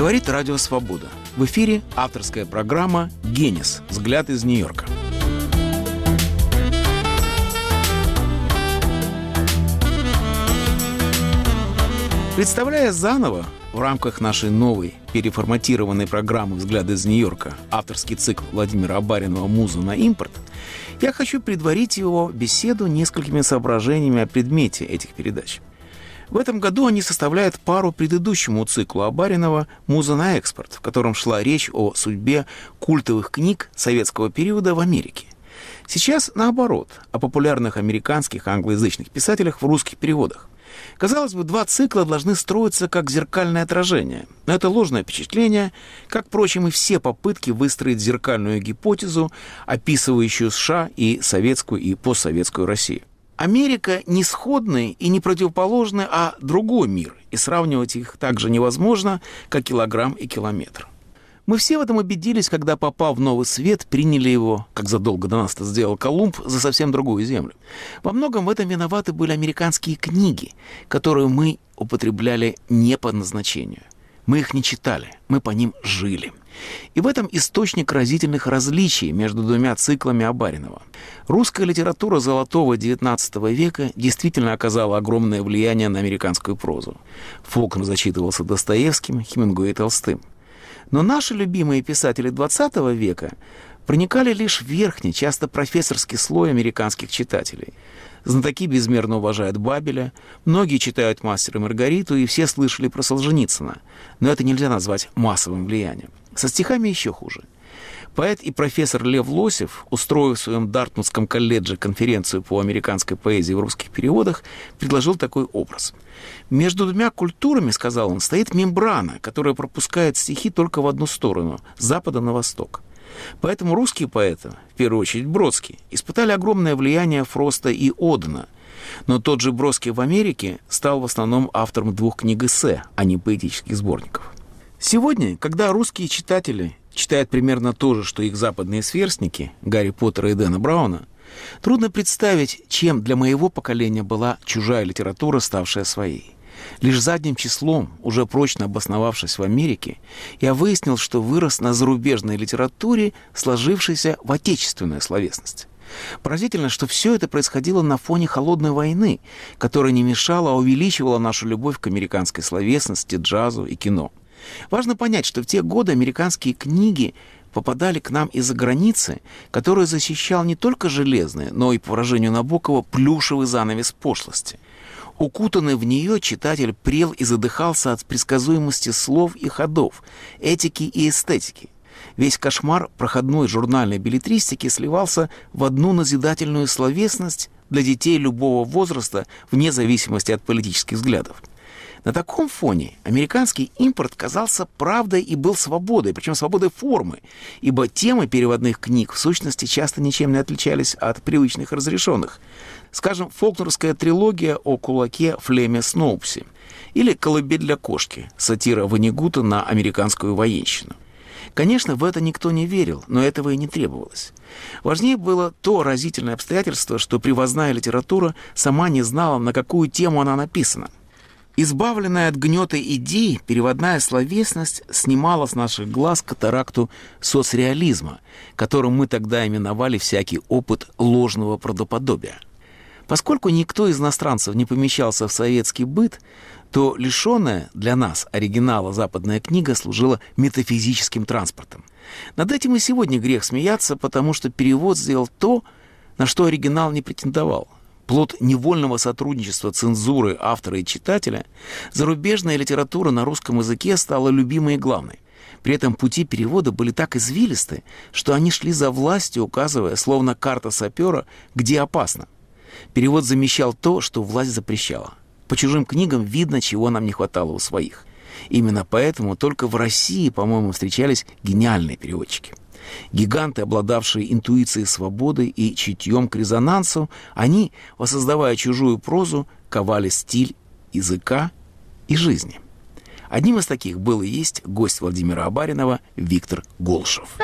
Говорит Радио Свобода. В эфире авторская программа «Генис. Взгляд из Нью-Йорка». Представляя заново в рамках нашей новой переформатированной программы «Взгляды из Нью-Йорка» авторский цикл Владимира Абаринова «Муза на импорт», я хочу предварить его беседу несколькими соображениями о предмете этих передач – в этом году они составляют пару предыдущему циклу Абаринова «Муза на экспорт», в котором шла речь о судьбе культовых книг советского периода в Америке. Сейчас наоборот, о популярных американских англоязычных писателях в русских переводах. Казалось бы, два цикла должны строиться как зеркальное отражение. Но это ложное впечатление, как, впрочем, и все попытки выстроить зеркальную гипотезу, описывающую США и советскую и постсоветскую Россию. Америка не сходный и не противоположный, а другой мир, и сравнивать их так же невозможно, как килограмм и километр. Мы все в этом убедились, когда, попав в новый свет, приняли его, как задолго до нас это сделал Колумб, за совсем другую землю. Во многом в этом виноваты были американские книги, которые мы употребляли не по назначению. Мы их не читали, мы по ним жили. И в этом источник разительных различий между двумя циклами Абаринова. Русская литература золотого XIX века действительно оказала огромное влияние на американскую прозу. Фолкнер зачитывался Достоевским, Хемингуэй Толстым. Но наши любимые писатели XX века проникали лишь в верхний, часто профессорский слой американских читателей – Знатоки безмерно уважают Бабеля, многие читают «Мастера Маргариту», и все слышали про Солженицына. Но это нельзя назвать массовым влиянием. Со стихами еще хуже. Поэт и профессор Лев Лосев, устроив в своем Дартмутском колледже конференцию по американской поэзии в русских переводах, предложил такой образ. «Между двумя культурами, — сказал он, — стоит мембрана, которая пропускает стихи только в одну сторону, с запада на восток. Поэтому русские поэты, в первую очередь Бродский, испытали огромное влияние Фроста и Одена. Но тот же Бродский в Америке стал в основном автором двух книг эссе, а не поэтических сборников. Сегодня, когда русские читатели читают примерно то же, что их западные сверстники, Гарри Поттера и Дэна Брауна, трудно представить, чем для моего поколения была чужая литература, ставшая своей. Лишь задним числом, уже прочно обосновавшись в Америке, я выяснил, что вырос на зарубежной литературе, сложившейся в отечественную словесность. Поразительно, что все это происходило на фоне холодной войны, которая не мешала, а увеличивала нашу любовь к американской словесности, джазу и кино. Важно понять, что в те годы американские книги попадали к нам из-за границы, который защищал не только железные, но и, по выражению Набокова, плюшевый занавес пошлости – Укутанный в нее, читатель прел и задыхался от предсказуемости слов и ходов, этики и эстетики. Весь кошмар проходной журнальной билетристики сливался в одну назидательную словесность для детей любого возраста вне зависимости от политических взглядов. На таком фоне американский импорт казался правдой и был свободой, причем свободой формы, ибо темы переводных книг в сущности часто ничем не отличались от привычных разрешенных. Скажем, фолкнерская трилогия о кулаке Флеме Сноупсе или «Колыбель для кошки» сатира Ванигута на американскую военщину. Конечно, в это никто не верил, но этого и не требовалось. Важнее было то разительное обстоятельство, что привозная литература сама не знала, на какую тему она написана – Избавленная от гнета идей, переводная словесность снимала с наших глаз катаракту соцреализма, которым мы тогда именовали всякий опыт ложного правдоподобия. Поскольку никто из иностранцев не помещался в советский быт, то лишенная для нас оригинала западная книга служила метафизическим транспортом. Над этим и сегодня грех смеяться, потому что перевод сделал то, на что оригинал не претендовал – плод невольного сотрудничества цензуры автора и читателя, зарубежная литература на русском языке стала любимой и главной. При этом пути перевода были так извилисты, что они шли за властью, указывая, словно карта сапера, где опасно. Перевод замещал то, что власть запрещала. По чужим книгам видно, чего нам не хватало у своих. Именно поэтому только в России, по-моему, встречались гениальные переводчики. Гиганты, обладавшие интуицией свободы и чутьем к резонансу, они, воссоздавая чужую прозу, ковали стиль языка и жизни. Одним из таких был и есть гость Владимира Абаринова Виктор Голшев.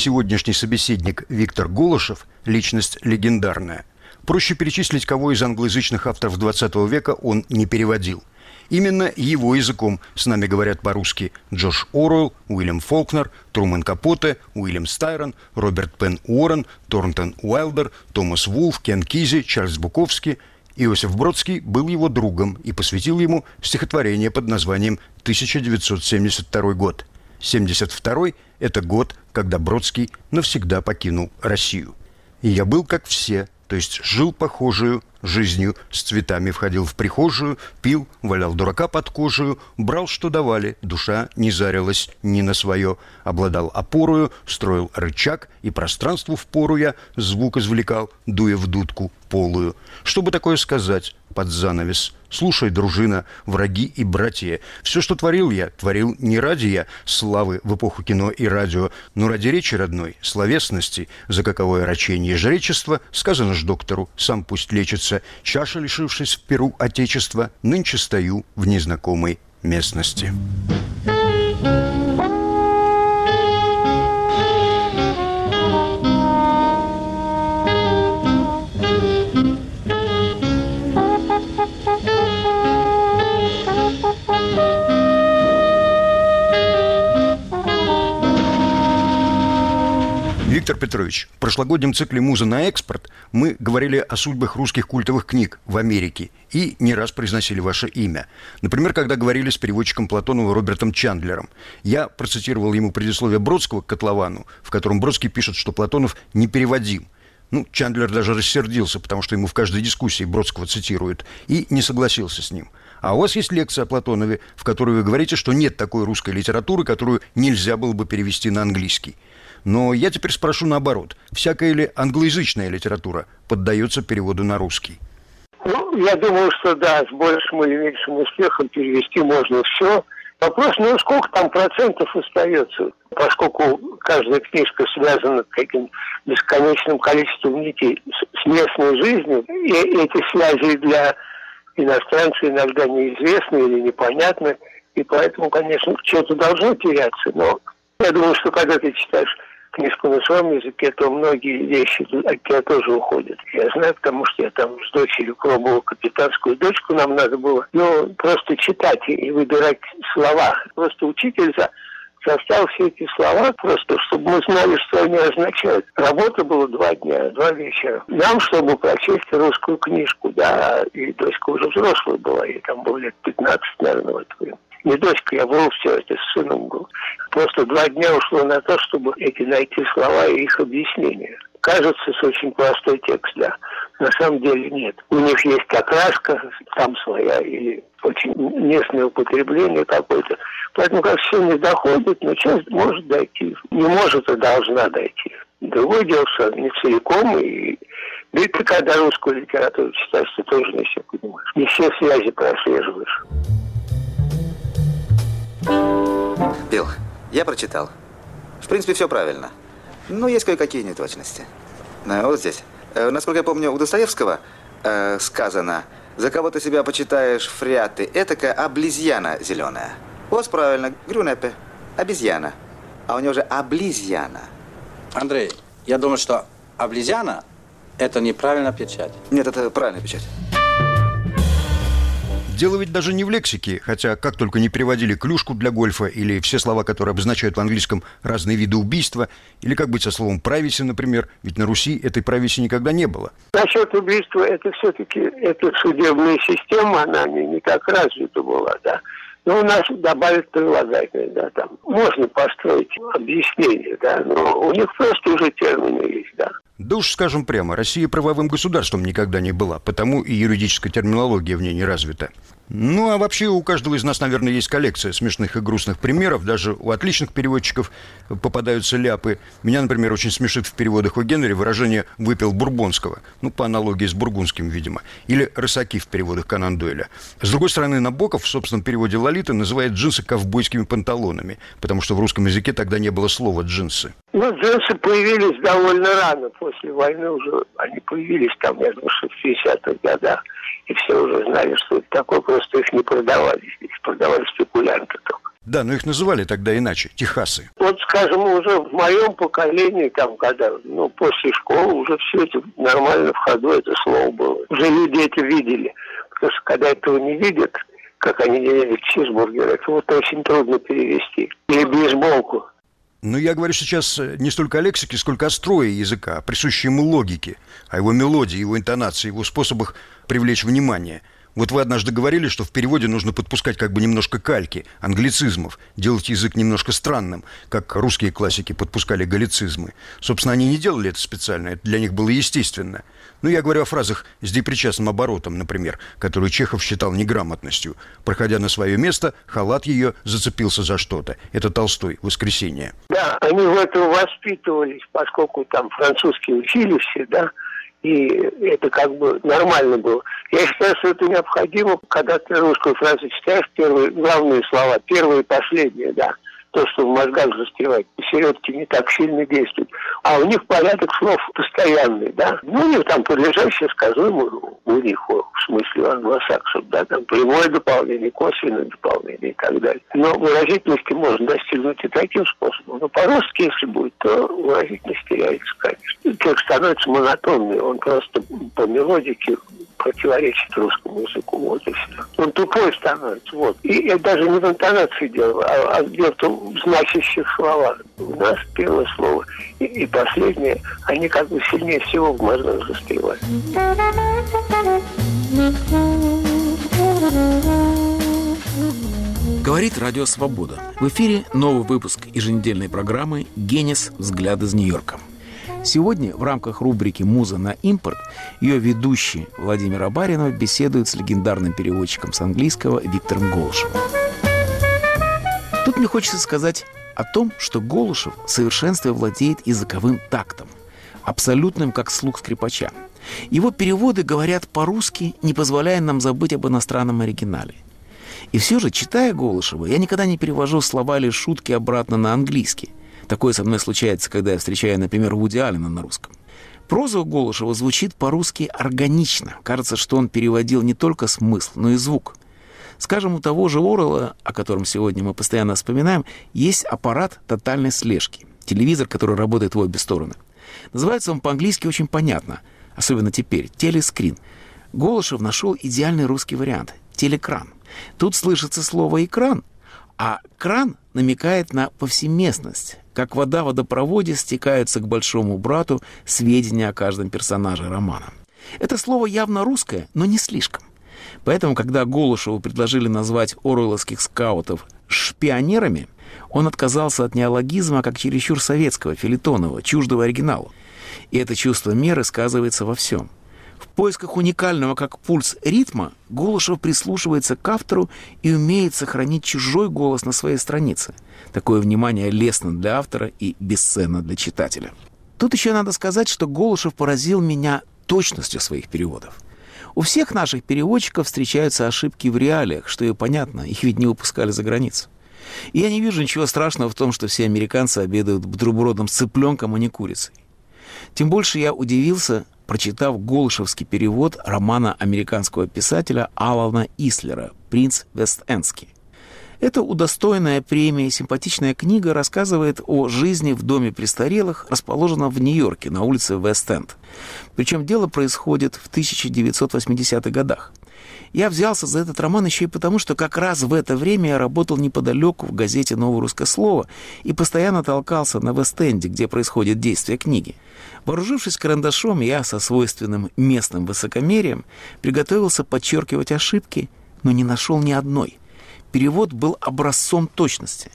Сегодняшний собеседник Виктор Голышев – личность легендарная. Проще перечислить, кого из англоязычных авторов 20 века он не переводил. Именно его языком с нами говорят по-русски Джош Оруэлл, Уильям Фолкнер, Трумэн Капоте, Уильям Стайрон, Роберт Пен Уоррен, Торнтон Уайлдер, Томас Вулф, Кен Кизи, Чарльз Буковский. Иосиф Бродский был его другом и посвятил ему стихотворение под названием «1972 год». 72 – это год, когда Бродский навсегда покинул Россию. И я был как все, то есть жил похожую жизнью, с цветами входил в прихожую, пил, валял дурака под кожую, брал, что давали, душа не зарилась ни на свое, обладал опорою, строил рычаг, и пространству в пору я звук извлекал, дуя в дудку полую. Чтобы такое сказать под занавес – Слушай, дружина, враги и братья, все, что творил я, творил не ради я славы в эпоху кино и радио, но ради речи родной, словесности, за каковое рачение жречества, сказано ж доктору, сам пусть лечится, чаша, лишившись в перу отечества, нынче стою в незнакомой местности. Виктор Петрович, в прошлогоднем цикле «Муза на экспорт» мы говорили о судьбах русских культовых книг в Америке и не раз произносили ваше имя. Например, когда говорили с переводчиком Платонова Робертом Чандлером. Я процитировал ему предисловие Бродского к «Котловану», в котором Бродский пишет, что Платонов не переводим. Ну, Чандлер даже рассердился, потому что ему в каждой дискуссии Бродского цитируют, и не согласился с ним. А у вас есть лекция о Платонове, в которой вы говорите, что нет такой русской литературы, которую нельзя было бы перевести на английский. Но я теперь спрошу наоборот. Всякая ли англоязычная литература поддается переводу на русский? Ну, я думаю, что да, с большим или меньшим успехом перевести можно все. Вопрос, ну, сколько там процентов остается, поскольку каждая книжка связана каким бесконечным количеством нитей с местной жизнью, и эти связи для иностранцев иногда неизвестны или непонятны, и поэтому, конечно, что-то должно теряться, но я думаю, что когда ты читаешь книжку на своем языке, то многие вещи от тебя тоже уходят. Я знаю, потому что я там с дочерью пробовал капитанскую дочку, нам надо было ну, просто читать и выбирать слова. Просто учитель за составил все эти слова просто, чтобы мы знали, что они означают. Работа была два дня, два вечера. Нам, чтобы прочесть русскую книжку, да, и дочка уже взрослая была, ей там было лет 15, наверное, в это время не дочка, я был все это с сыном был. Просто два дня ушло на то, чтобы эти найти слова и их объяснения. Кажется, с очень простой текст, да. На самом деле нет. У них есть окраска там своя или очень местное употребление какое-то. Поэтому как все не доходит, но часть может дойти. Не может и должна дойти. Другое дело, что не целиком и да и ты, когда русскую литературу читаешь, ты тоже не все понимаешь. Не все связи прослеживаешь. Билл, я прочитал. В принципе, все правильно. Но есть кое-какие неточности. Э, вот здесь. Э, насколько я помню, у Достоевского э, сказано, за кого ты себя почитаешь, фряты, этакая облизьяна зеленая. Вот правильно, грюнепе, обезьяна. А у него же облизьяна. Андрей, я думаю, что облизьяна – это неправильная печать. Нет, это правильная печать. Дело ведь даже не в лексике, хотя как только не переводили клюшку для гольфа или все слова, которые обозначают в английском разные виды убийства, или как быть со словом «прависи», например, ведь на Руси этой прависи никогда не было. Насчет убийства, это все-таки эта судебная система, она не, не так развита была, да. Но у нас добавят прилагательное, да, там можно построить объяснение, да, но у них просто уже термины есть, да. Да уж скажем прямо, Россия правовым государством никогда не была, потому и юридическая терминология в ней не развита. Ну, а вообще у каждого из нас, наверное, есть коллекция смешных и грустных примеров. Даже у отличных переводчиков попадаются ляпы. Меня, например, очень смешит в переводах у Генри выражение «выпил бурбонского». Ну, по аналогии с бургундским, видимо. Или «рысаки» в переводах Канан Дуэля. С другой стороны, Набоков в собственном переводе Лолиты называет джинсы ковбойскими панталонами, потому что в русском языке тогда не было слова «джинсы». Ну, джинсы появились довольно рано, после войны уже они появились там, я думаю, в 60-х годах и все уже знали, что это такое, просто их не продавали. Их продавали спекулянты только. Да, но их называли тогда иначе, техасы. Вот, скажем, уже в моем поколении, там, когда, ну, после школы уже все это нормально в ходу, это слово было. Уже люди это видели. Потому что когда этого не видят, как они делали чизбургер, это вот очень трудно перевести. Или бейсболку. Но я говорю сейчас э, не столько о лексике, сколько о строе языка, присущей ему логике, о его мелодии, его интонации, его способах привлечь внимание – вот вы однажды говорили, что в переводе нужно подпускать как бы немножко кальки, англицизмов, делать язык немножко странным, как русские классики подпускали галлицизмы. Собственно, они не делали это специально, это для них было естественно. Ну, я говорю о фразах с депричастным оборотом, например, которую Чехов считал неграмотностью. Проходя на свое место, халат ее зацепился за что-то. Это Толстой, «Воскресенье». Да, они в этом воспитывались, поскольку там французские учились все, да, и это как бы нормально было. Я считаю, что это необходимо, когда ты русскую фразу читаешь, первые, главные слова, первые и последние, да, то, что в мозгах застревает, посередке не так сильно действует. А у них порядок слов постоянный, да. Ну, у них там подлежащее сказуемое у них, в смысле англосаксов, да, там прямое дополнение, косвенное дополнение и так далее. Но выразительности можно достигнуть и таким способом. Но по-русски, если будет, то выразительность теряется, конечно. Текст становится монотонный, он просто по мелодике противоречит русскому языку. Вот и все. Он тупой становится. Вот. И это даже не в интонации дело, а, а дело в значащих словах. У нас первое слово и, и последнее, они как бы сильнее всего в мозгах застревают. Говорит Радио Свобода. В эфире новый выпуск еженедельной программы «Генис. Взгляд из Нью-Йорка». Сегодня в рамках рубрики «Муза на импорт» ее ведущий Владимир Абаринов беседует с легендарным переводчиком с английского Виктором Голышевым. Тут мне хочется сказать о том, что Голышев в совершенстве владеет языковым тактом, абсолютным как слух скрипача. Его переводы говорят по-русски, не позволяя нам забыть об иностранном оригинале. И все же, читая Голышева, я никогда не перевожу слова или шутки обратно на английский – Такое со мной случается, когда я встречаю, например, Вуди Аллена на русском. Проза у Голышева звучит по-русски органично. Кажется, что он переводил не только смысл, но и звук. Скажем, у того же Орла, о котором сегодня мы постоянно вспоминаем, есть аппарат тотальной слежки. Телевизор, который работает в обе стороны. Называется он по-английски очень понятно, особенно теперь, телескрин. Голышев нашел идеальный русский вариант – телекран. Тут слышится слово «экран», а кран намекает на повсеместность, как вода в водопроводе стекаются к большому брату сведения о каждом персонаже романа. Это слово явно русское, но не слишком. Поэтому, когда Голушеву предложили назвать оруэлловских скаутов шпионерами, он отказался от неологизма как чересчур советского, филитонова, чуждого оригиналу. И это чувство меры сказывается во всем. В поисках уникального как пульс ритма Голышев прислушивается к автору и умеет сохранить чужой голос на своей странице – Такое внимание лестно для автора и бесценно для читателя. Тут еще надо сказать, что Голышев поразил меня точностью своих переводов. У всех наших переводчиков встречаются ошибки в реалиях, что и понятно, их ведь не выпускали за границу. И я не вижу ничего страшного в том, что все американцы обедают бутербродом с цыпленком, а не курицей. Тем больше я удивился, прочитав голышевский перевод романа американского писателя Алана Ислера «Принц Вест-Эндский». Эта удостоенная премии симпатичная книга рассказывает о жизни в доме престарелых, расположенном в Нью-Йорке на улице Вест-Энд. Причем дело происходит в 1980-х годах. Я взялся за этот роман еще и потому, что как раз в это время я работал неподалеку в газете «Новое русское слово» и постоянно толкался на Вест-Энде, где происходит действие книги. Вооружившись карандашом, я со свойственным местным высокомерием приготовился подчеркивать ошибки, но не нашел ни одной. Перевод был образцом точности.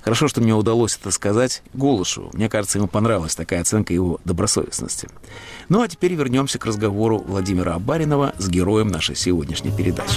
Хорошо, что мне удалось это сказать Голышеву. Мне кажется, ему понравилась такая оценка его добросовестности. Ну а теперь вернемся к разговору Владимира Абаринова с героем нашей сегодняшней передачи.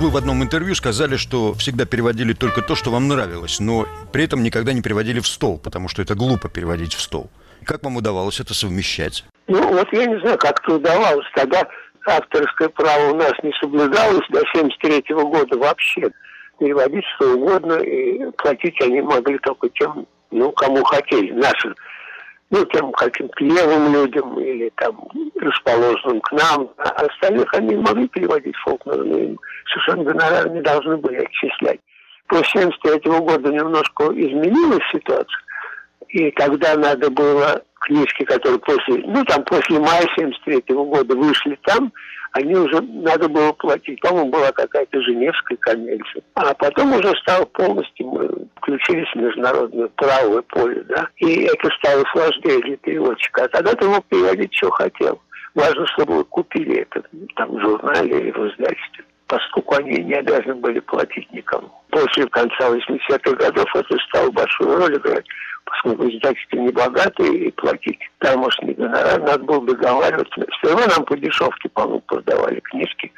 Вы в одном интервью сказали, что всегда переводили только то, что вам нравилось, но при этом никогда не переводили в стол, потому что это глупо переводить в стол. Как вам удавалось это совмещать? Ну, вот я не знаю, как это удавалось. Тогда авторское право у нас не соблюдалось до 1973 года вообще. Переводить что угодно, и платить они могли только тем, ну, кому хотели, наши ну, тем каким-то левым людям или там расположенным к нам. А остальных они могли переводить Фолкнер, но им совершенно гонорар не должны были отчислять. После 73 года немножко изменилась ситуация, и когда надо было книжки, которые после, ну, там после мая 73 года вышли там, они уже надо было платить. По-моему, была какая-то Женевская конвенция. А потом уже стало полностью, мы включились в международное правовое поле, да, и это стало сложнее для переводчика. А тогда ты мог переводить, что хотел. Важно, чтобы вы купили это там, в журнале или в издательстве поскольку они не обязаны были платить никому. После конца 80-х годов это стало большую роль играть поскольку издательства не богатые, и платить таможенный гонорар надо было договариваться. Равно нам по дешевке, по-моему, продавали книжки.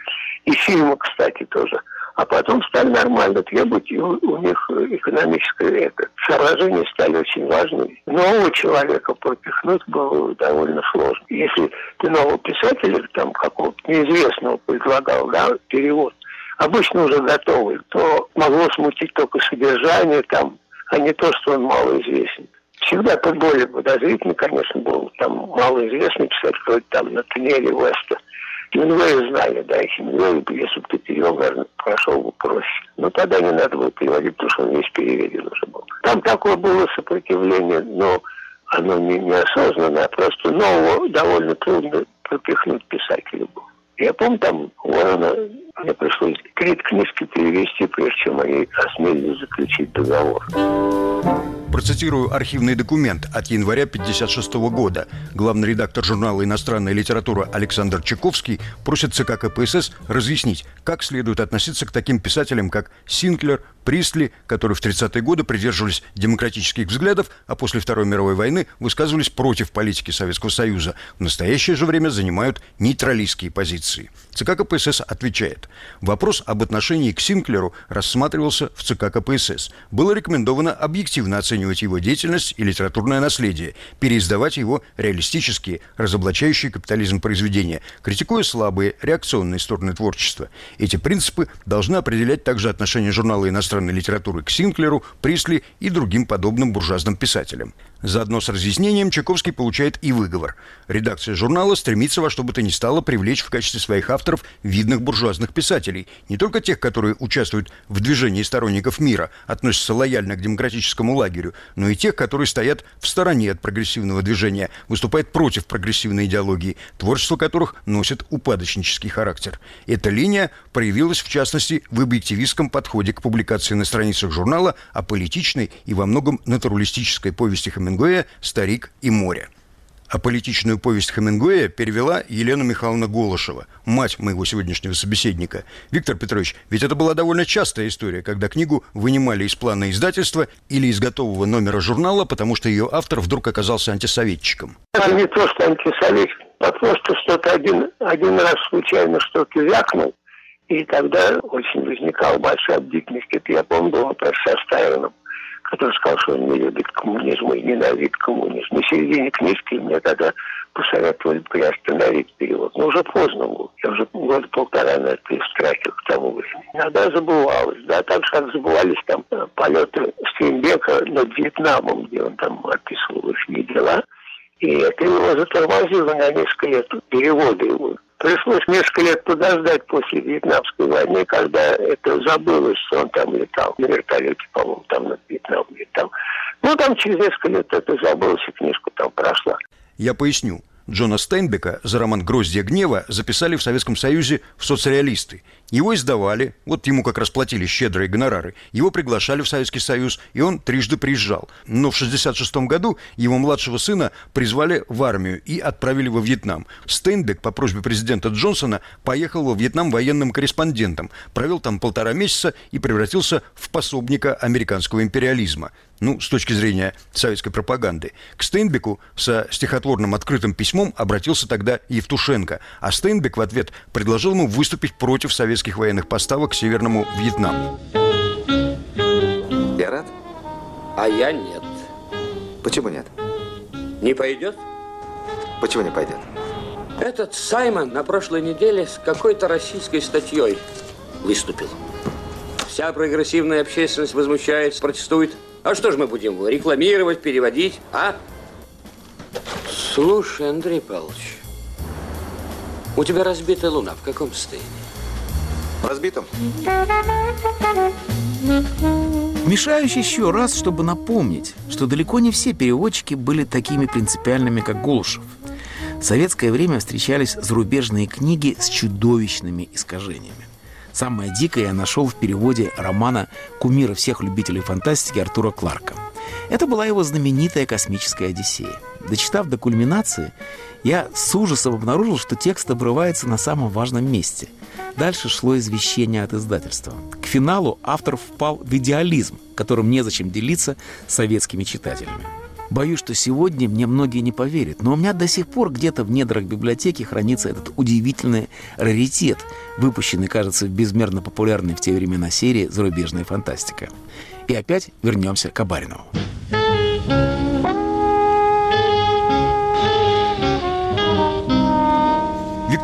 И фильмы, кстати, тоже. А потом стали нормально требовать, и у, у них экономическое это, соображения стали очень важными. Нового человека пропихнуть было довольно сложно. Если ты нового писателя, там какого-то неизвестного предлагал, да, перевод, обычно уже готовый, то могло смутить только содержание, там, а не то, что он малоизвестен. Всегда более подозрительный, конечно, был там малоизвестный писатель, там Натаниэля Веста. Хемингуэя знали, да, и Хемингуэй, бы ты перевел, наверное, прошел бы проще. Но тогда не надо было переводить, потому что он весь переведен уже был. Там такое было сопротивление, но оно не, неосознанное, а просто нового довольно трудно пропихнуть писателю было. Я помню, там Уоррена мне пришлось три книжки перевести, прежде чем они осмелились заключить договор. Процитирую архивный документ от января 1956 года. Главный редактор журнала «Иностранная литература» Александр Чайковский просит ЦК КПСС разъяснить, как следует относиться к таким писателям, как Синклер, Присли, которые в 30-е годы придерживались демократических взглядов, а после Второй мировой войны высказывались против политики Советского Союза. В настоящее же время занимают нейтралистские позиции. ЦК КПСС отвечает. Вопрос об отношении к Синклеру рассматривался в ЦК КПСС. Было рекомендовано объективно оценивать его деятельность и литературное наследие, переиздавать его реалистические, разоблачающие капитализм произведения, критикуя слабые, реакционные стороны творчества. Эти принципы должны определять также отношение журнала «Иностранная иностранной литературы к Синклеру, Присли и другим подобным буржуазным писателям. Заодно с разъяснением Чайковский получает и выговор. Редакция журнала стремится во что бы то ни стало привлечь в качестве своих авторов видных буржуазных писателей. Не только тех, которые участвуют в движении сторонников мира, относятся лояльно к демократическому лагерю, но и тех, которые стоят в стороне от прогрессивного движения, выступают против прогрессивной идеологии, творчество которых носит упадочнический характер. Эта линия проявилась, в частности, в объективистском подходе к публикации на страницах журнала о политичной и во многом натуралистической повести Хемингуэя Хемингуэя «Старик и море». А политичную повесть Хемингуэя перевела Елена Михайловна Голышева, мать моего сегодняшнего собеседника. Виктор Петрович, ведь это была довольно частая история, когда книгу вынимали из плана издательства или из готового номера журнала, потому что ее автор вдруг оказался антисоветчиком. Это не то, что антисоветчик, а просто что-то один, один раз случайно что-то вякнул, и тогда очень возникала большая бдительность. Это я помню, было со Стайроном который сказал, что он не любит коммунизм и ненавидит коммунизм. На середине книжки мне тогда посоветовали приостановить перевод. Но уже поздно было. Я уже год полтора на это истратил к тому времени. Иногда забывалось, да, так же, как забывались там э, полеты Стейнбека над Вьетнамом, где он там описывал их дела. И это его затормозило на несколько лет, переводы его. Пришлось несколько лет подождать после Вьетнамской войны, когда это забылось, что он там летал на вертолете, по-моему, там над Вьетнамом летал. Ну, там через несколько лет это забылось, и книжка там прошла. Я поясню. Джона Стейнбека за роман «Гроздья гнева» записали в Советском Союзе в соцреалисты. Его издавали, вот ему как раз платили щедрые гонорары, его приглашали в Советский Союз, и он трижды приезжал. Но в 1966 году его младшего сына призвали в армию и отправили во Вьетнам. Стейнбек по просьбе президента Джонсона поехал во Вьетнам военным корреспондентом, провел там полтора месяца и превратился в пособника американского империализма ну, с точки зрения советской пропаганды. К Стейнбеку со стихотворным открытым письмом обратился тогда Евтушенко, а Стейнбек в ответ предложил ему выступить против советских военных поставок к Северному Вьетнаму. Я рад? А я нет. Почему нет? Не пойдет? Почему не пойдет? Этот Саймон на прошлой неделе с какой-то российской статьей выступил. Вся прогрессивная общественность возмущается, протестует. А что же мы будем его рекламировать, переводить, а? Слушай, Андрей Павлович, у тебя разбитая луна. В каком состоянии? Разбитым? Мешаюсь еще раз, чтобы напомнить, что далеко не все переводчики были такими принципиальными, как Голушев. В советское время встречались зарубежные книги с чудовищными искажениями. Самое дикое я нашел в переводе романа «Кумира всех любителей фантастики» Артура Кларка. Это была его знаменитая космическая Одиссея. Дочитав до кульминации, я с ужасом обнаружил, что текст обрывается на самом важном месте. Дальше шло извещение от издательства. К финалу автор впал в идеализм, которым незачем делиться с советскими читателями. Боюсь, что сегодня мне многие не поверят, но у меня до сих пор где-то в недрах библиотеки хранится этот удивительный раритет, выпущенный, кажется, в безмерно популярной в те времена серии «Зарубежная фантастика». И опять вернемся к Абаринову.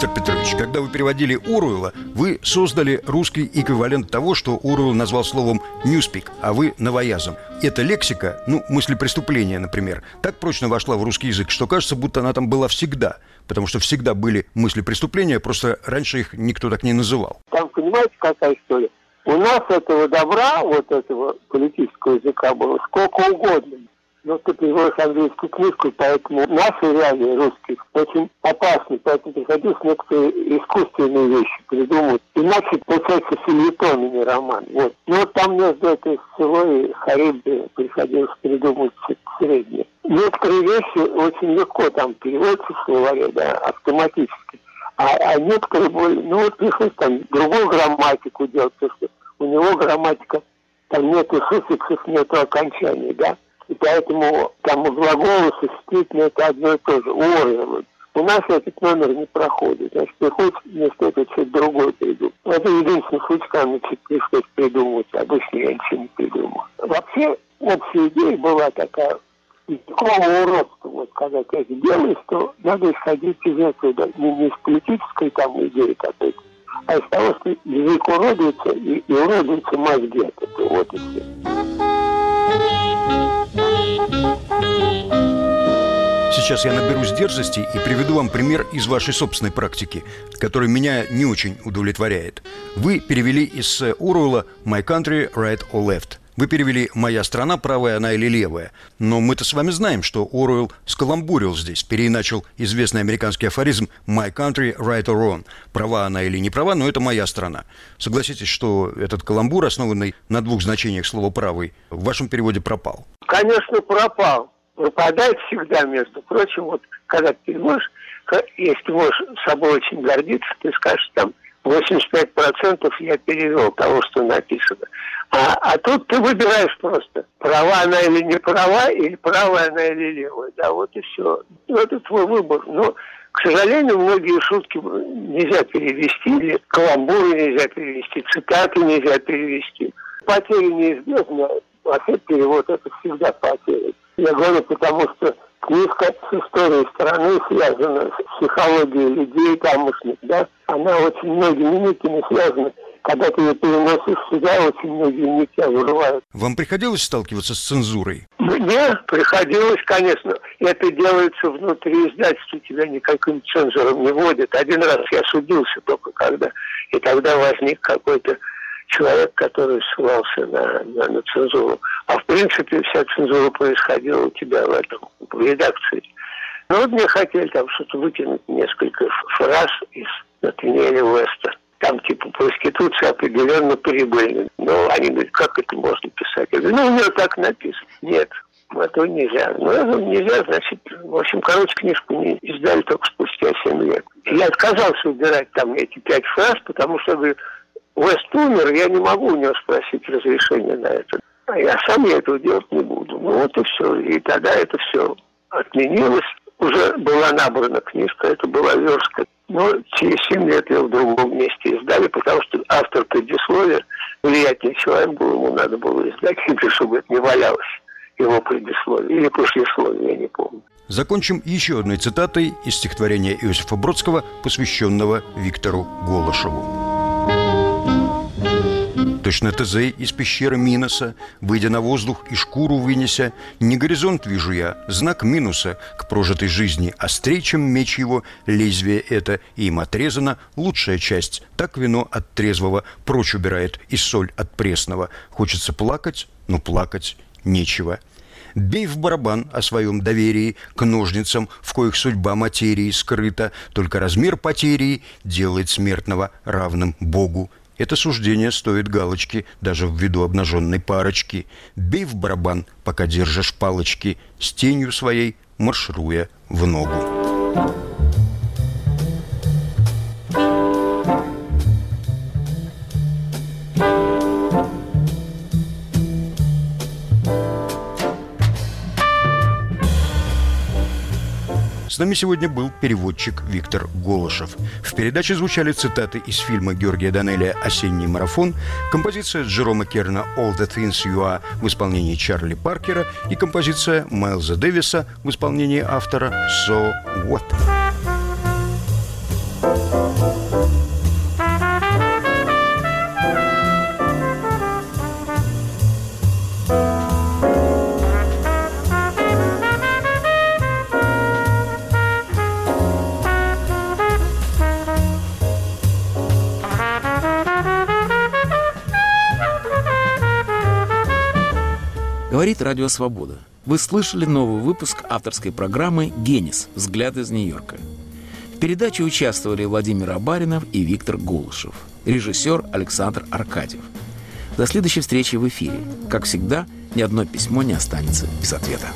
Виктор Петрович, когда вы переводили Оруэлла, вы создали русский эквивалент того, что Оруэлл назвал словом «ньюспик», а вы – новоязом. Эта лексика, ну, мысли преступления, например, так прочно вошла в русский язык, что кажется, будто она там была всегда, потому что всегда были мысли преступления, просто раньше их никто так не называл. Там, понимаете, какая история? У нас этого добра, вот этого политического языка было сколько угодно. Но ты переводишь английскую книжку, поэтому наши реалии русских очень опасны, поэтому приходилось некоторые искусственные вещи придумывать. Иначе получается филитон, не роман. Вот. Но вот там между этой селой и Харибдой приходилось придумывать среднее. Некоторые вещи очень легко там переводятся в словаре, да, автоматически. А, а некоторые более, ну вот приходится там другую грамматику делать, потому что у него грамматика, там нету суффиксов, нету окончаний, да. И поэтому там глаголы существительные это одно и то же. Уоррелы. У нас этот номер не проходит. Значит, приходится вместо этого что-то другое придумать. Это единственный случай, когда мне пришлось придумывать. Обычно я ничего не придумал. Вообще, общая идея была такая, такого уродства, вот когда ты это делаешь, то надо исходить из этого, не, не из политической там идеи какой-то, а из того, что язык уродуется, и, и уродуются мозги от этого. Вот и все. Сейчас я наберусь дерзости и приведу вам пример из вашей собственной практики, который меня не очень удовлетворяет. Вы перевели из Уруэлла «My country, right or left». Вы перевели «Моя страна, правая она или левая». Но мы-то с вами знаем, что Оруэлл скаламбурил здесь, переиначил известный американский афоризм «My country, right or wrong». Права она или не права, но это моя страна. Согласитесь, что этот каламбур, основанный на двух значениях слова «правый», в вашем переводе пропал? Конечно, пропал выпадает всегда, между прочим, вот когда ты можешь, если можешь собой очень гордиться, ты скажешь там 85% я перевел того, что написано. А, а тут ты выбираешь просто, права она или не права, или правая она или левая. Да, вот и все. Это твой выбор. Но, к сожалению, многие шутки нельзя перевести, или каламбуры нельзя перевести, цитаты нельзя перевести. Потери неизбежны, а перевод это всегда потеря. Я говорю, потому что книжка с историей страны связана с психологией людей тамошних, да, она очень многими нитями связана. Когда ты ее переносишь сюда, очень многие нити вырывают. Вам приходилось сталкиваться с цензурой? Мне приходилось, конечно. Это делается внутри издательства, тебя никаким цензором не вводят. Один раз я судился только когда, и тогда возник какой-то человек, который ссылался на, на, на цензуру. А в принципе вся цензура происходила у тебя в этом, в редакции. Ну вот мне хотели там что-то вытянуть, несколько фраз из Натаниэля Уэста. Там типа проституция определенно прибыльна. Ну, они говорят, как это можно писать? Я говорю, ну, у него так написано. Нет, этого нельзя. Ну, это нельзя, значит, в общем, короче, книжку не издали только спустя 7 лет. Я отказался убирать там эти пять фраз, потому что, говорю, Вест умер, я не могу у него спросить разрешения на это. А я сам я этого делать не буду. Ну вот и все. И тогда это все отменилось. Уже была набрана книжка, это была верстка. Но через 7 лет ее в другом месте издали, потому что автор предисловия, влиятельный человек был, ему надо было издать, чтобы это не валялось, его предисловие. Или послесловие, я не помню. Закончим еще одной цитатой из стихотворения Иосифа Бродского, посвященного Виктору Голышеву. Точно ТЗ из пещеры Миноса, выйдя на воздух и шкуру вынеся, не горизонт вижу я, знак минуса к прожитой жизни, острее, чем меч его, лезвие это, и им отрезана лучшая часть. Так вино от трезвого прочь убирает и соль от пресного. Хочется плакать, но плакать нечего. Бей в барабан о своем доверии к ножницам, в коих судьба материи скрыта, только размер потерии делает смертного равным Богу. Это суждение стоит галочки даже в виду обнаженной парочки. Бей в барабан, пока держишь палочки, с тенью своей маршируя в ногу. С нами сегодня был переводчик Виктор Голышев. В передаче звучали цитаты из фильма Георгия Данелия «Осенний марафон», композиция Джерома Керна «All the Things You Are» в исполнении Чарли Паркера и композиция Майлза Дэвиса в исполнении автора «So What». Говорит Радио Свобода. Вы слышали новый выпуск авторской программы «Генис. Взгляд из Нью-Йорка». В передаче участвовали Владимир Абаринов и Виктор Голышев, режиссер Александр Аркадьев. До следующей встречи в эфире. Как всегда, ни одно письмо не останется без ответа.